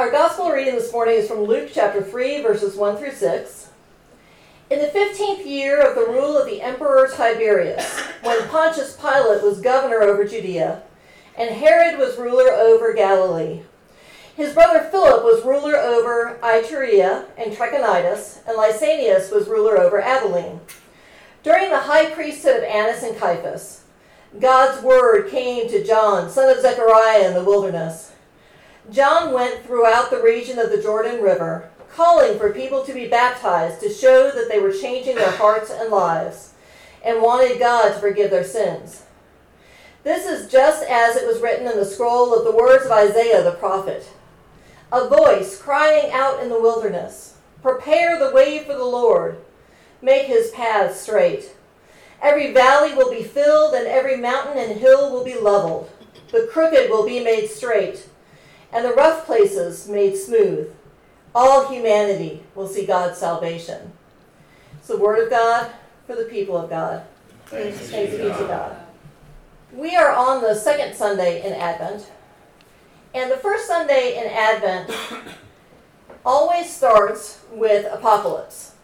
Our gospel reading this morning is from Luke chapter 3, verses 1 through 6. In the 15th year of the rule of the Emperor Tiberius, when Pontius Pilate was governor over Judea, and Herod was ruler over Galilee, his brother Philip was ruler over Iturea and Trachonitis, and Lysanias was ruler over Abilene. During the high priesthood of Annas and Caiaphas, God's word came to John, son of Zechariah, in the wilderness. John went throughout the region of the Jordan River calling for people to be baptized to show that they were changing their hearts and lives and wanted God to forgive their sins. This is just as it was written in the scroll of the words of Isaiah the prophet a voice crying out in the wilderness Prepare the way for the Lord, make his paths straight. Every valley will be filled, and every mountain and hill will be leveled. The crooked will be made straight, and the rough places made smooth all humanity will see God's salvation. It's the Word of God for the people of God. Thanks, Thanks be to God. God. We are on the second Sunday in Advent. And the first Sunday in Advent always starts with Apocalypse.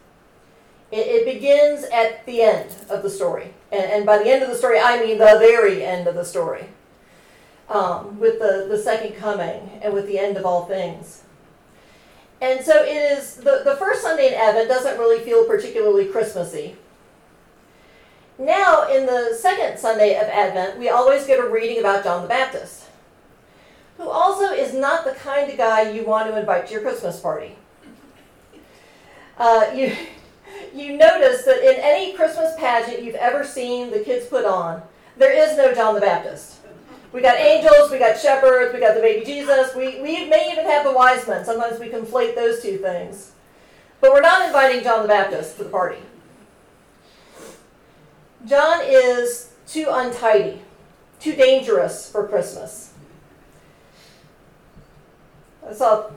It, it, begins at the end of the story. And, and, by the end of the story, I mean the very end of the story. Um, with the, the second coming and with the end of all things. And so it is, the, the first Sunday in Advent doesn't really feel particularly Christmassy. Now, in the second Sunday of Advent, we always get a reading about John the Baptist, who also is not the kind of guy you want to invite to your Christmas party. Uh, you, you notice that in any Christmas pageant you've ever seen the kids put on, there is no John the Baptist. We got angels, we got shepherds, we got the baby Jesus. We, we may even have the wise men. Sometimes we conflate those two things. But we're not inviting John the Baptist to the party. John is too untidy, too dangerous for Christmas. I saw,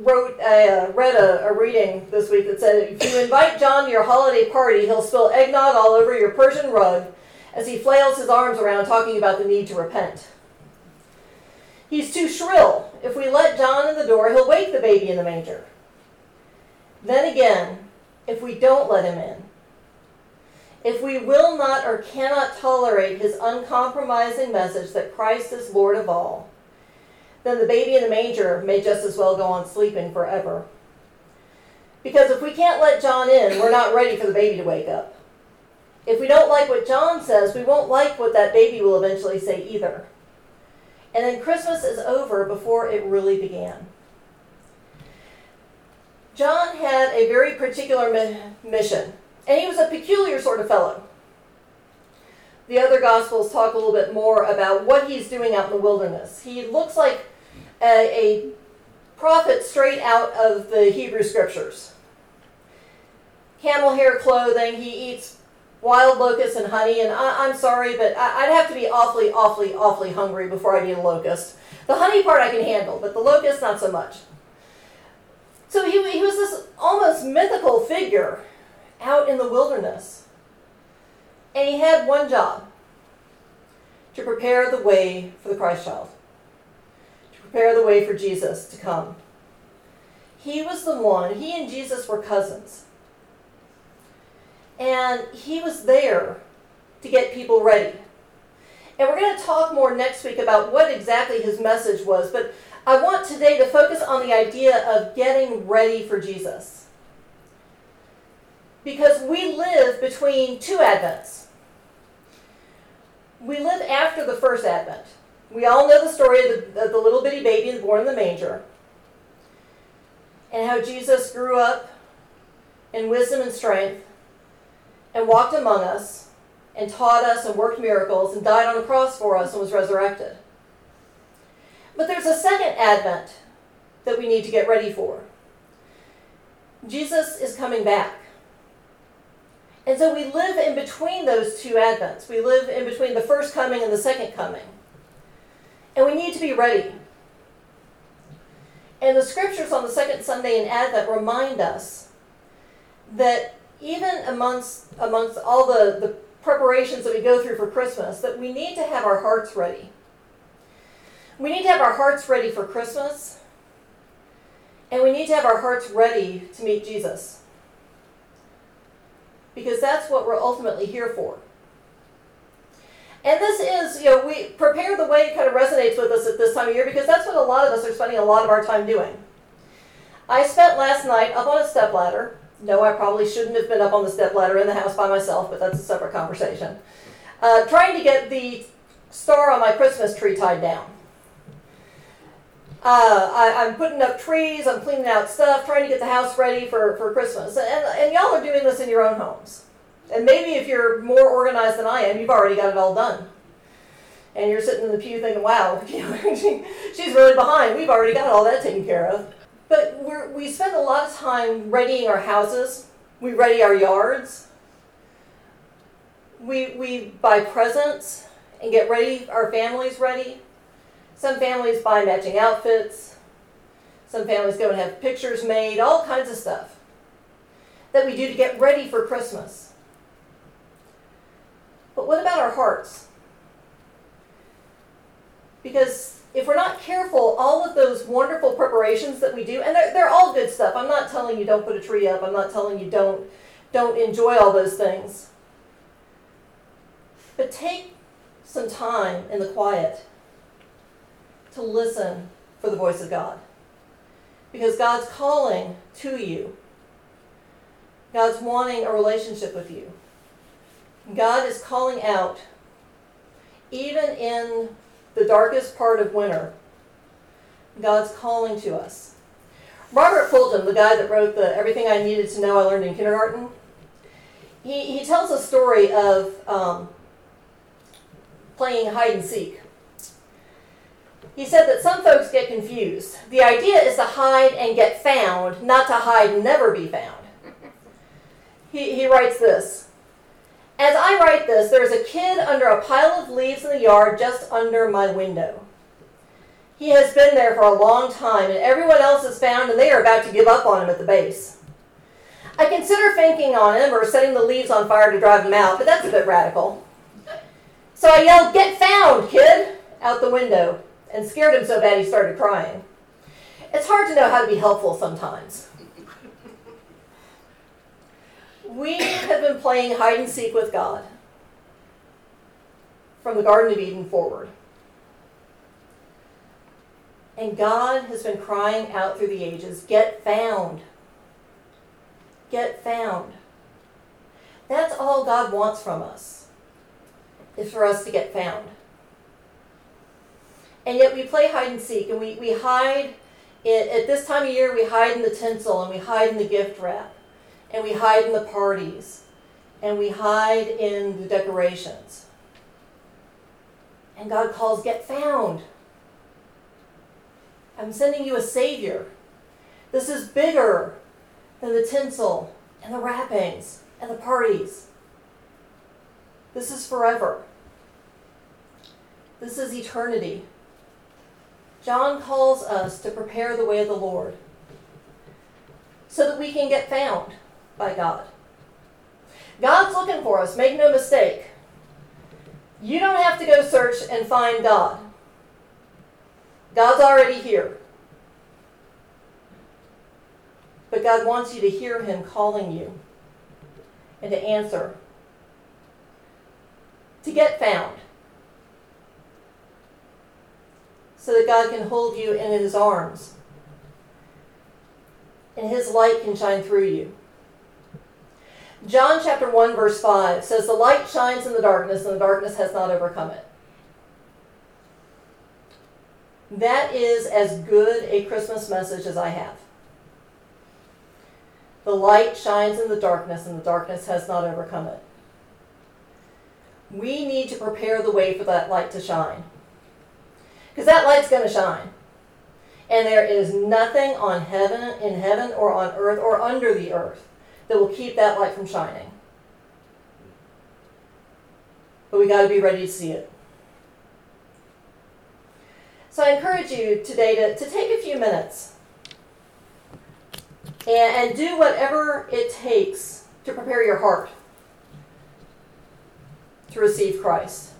wrote, I uh, read a, a reading this week that said if you invite John to your holiday party, he'll spill eggnog all over your Persian rug as he flails his arms around talking about the need to repent. He's too shrill. If we let John in the door, he'll wake the baby in the manger. Then again, if we don't let him in, if we will not or cannot tolerate his uncompromising message that Christ is Lord of all, then the baby in the manger may just as well go on sleeping forever. Because if we can't let John in, we're not ready for the baby to wake up. If we don't like what John says, we won't like what that baby will eventually say either. And then Christmas is over before it really began. John had a very particular mi- mission, and he was a peculiar sort of fellow. The other Gospels talk a little bit more about what he's doing out in the wilderness. He looks like a, a prophet straight out of the Hebrew Scriptures. Camel hair clothing, he eats wild locusts and honey, and I, am sorry, but I, would have to be awfully, awfully, awfully hungry before I'd eat a locust. The honey part I can handle, but the locust, not so much. So he, he was this almost mythical figure out in the wilderness. And he had one job to prepare the way for the Christ child, to prepare the way for Jesus to come. He was the one, he and Jesus were cousins. And he was there to get people ready. And we're going to talk more next week about what exactly his message was, but I want today to focus on the idea of getting ready for Jesus. Because we live between two Advents. We live after the first Advent. We all know the story of the, of the little bitty baby born in the manger and how Jesus grew up in wisdom and strength and walked among us and taught us and worked miracles and died on the cross for us and was resurrected. But there's a second advent that we need to get ready for. Jesus is coming back. And so we live in between those two advents. We live in between the first coming and the second coming. And we need to be ready. And the scriptures on the second Sunday in Advent remind us that even amongst amongst all the, the preparations that we go through for Christmas, that we need to have our hearts ready. We need to have our hearts ready for Christmas, And we need to have our hearts ready to meet Jesus. Because that's what we're ultimately here for. And this is, you know, we prepare the way kind of resonates with us at this time of year because that's what a lot of us are spending a lot of our time doing. I spent last night up on a step ladder. No, I probably shouldn't have been up on the step ladder in the house by myself, but that's a separate conversation. Uh, trying to get the star on my Christmas tree tied down. Uh, I, am putting up trees, I'm cleaning out stuff, trying to get the house ready for, for Christmas. And, and y'all are doing this in your own homes. And maybe if you're more organized than I am, you've already got it all done. And you're sitting in the pew thinking, wow, she's really behind. We've already got all that taken care of. But we're, we spend a lot of time readying our houses, we ready our yards, we, we buy presents and get ready, our families ready. Some families buy matching outfits. Some families go and have pictures made, all kinds of stuff that we do to get ready for Christmas. But what about our hearts? Because if we're not careful, all of those wonderful preparations that we do, and they're, they're all good stuff. I'm not telling you don't put a tree up. I'm not telling you don't don't enjoy all those things. But take some time in the quiet to listen for the voice of God. Because God's calling to you. God's wanting a relationship with you. God is calling out, even in the darkest part of winter. God's calling to us. Robert Fulghum, the guy that wrote the Everything I Needed to Know I Learned in Kindergarten, he, he tells a story of um, playing hide and seek. He said that some folks get confused. The idea is to hide and get found, not to hide and never be found. He, he writes this As I write this, there is a kid under a pile of leaves in the yard just under my window. He has been there for a long time, and everyone else is found, and they are about to give up on him at the base. I consider fainting on him or setting the leaves on fire to drive him out, but that's a bit radical. So I yelled, Get found, kid! out the window and scared him so bad he started crying. It's hard to know how to be helpful sometimes. We have been playing hide and seek with God from the Garden of Eden forward. And God has been crying out through the ages get found. Get found. That's all God wants from us, is for us to get found. And yet we play hide and seek, and we, we hide it, at this time of year, we hide in the tinsel, and we hide in the gift wrap, and we hide in the parties, and we hide in the decorations. And God calls, Get found. I'm sending you a Savior. This is bigger than the tinsel and the wrappings and the parties. This is forever. This is eternity. John calls us to prepare the way of the Lord so that we can get found by God. God's looking for us, make no mistake. You don't have to go search and find God. God's already here. But God wants you to hear Him calling you and to answer, to get found. so that God can hold you in his arms. And his light can shine through you. John chapter 1 verse 5 says the light shines in the darkness and the darkness has not overcome it. That is as good a Christmas message as I have. The light shines in the darkness and the darkness has not overcome it. We need to prepare the way for that light to shine. Because that light's going to shine. And there is nothing on heaven, in heaven, or on earth, or under the earth that will keep that light from shining. But we got to be ready to see it. So I encourage you today to, to take a few minutes and, and do whatever it takes to prepare your heart to receive Christ.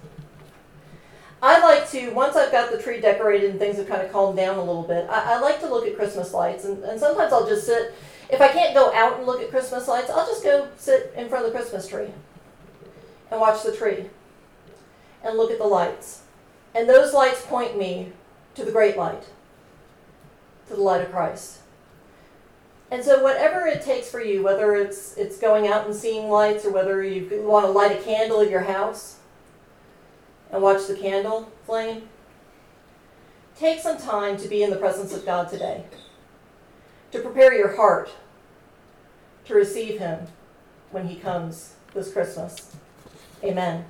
I like to, once I've got the tree decorated and things have kind of calmed down a little bit, I, I like to look at Christmas lights. And, and sometimes I'll just sit, if I can't go out and look at Christmas lights, I'll just go sit in front of the Christmas tree and watch the tree and look at the lights. And those lights point me to the great light, to the light of Christ. And so whatever it takes for you, whether it's it's going out and seeing lights or whether you want to light a candle in your house and watch the candle flame, take some time to be in the presence of God today. To prepare your heart to receive him when he comes this Christmas. Amen.